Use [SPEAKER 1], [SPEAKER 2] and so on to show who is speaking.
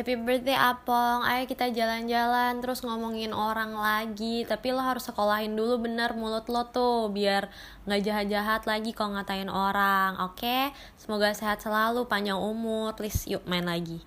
[SPEAKER 1] Happy birthday Apong, ayo kita jalan-jalan terus ngomongin orang lagi. Tapi lo harus sekolahin dulu bener mulut lo tuh Biar gak jahat-jahat lagi kalau ngatain orang Oke, semoga sehat selalu, panjang umur. Please yuk main lagi.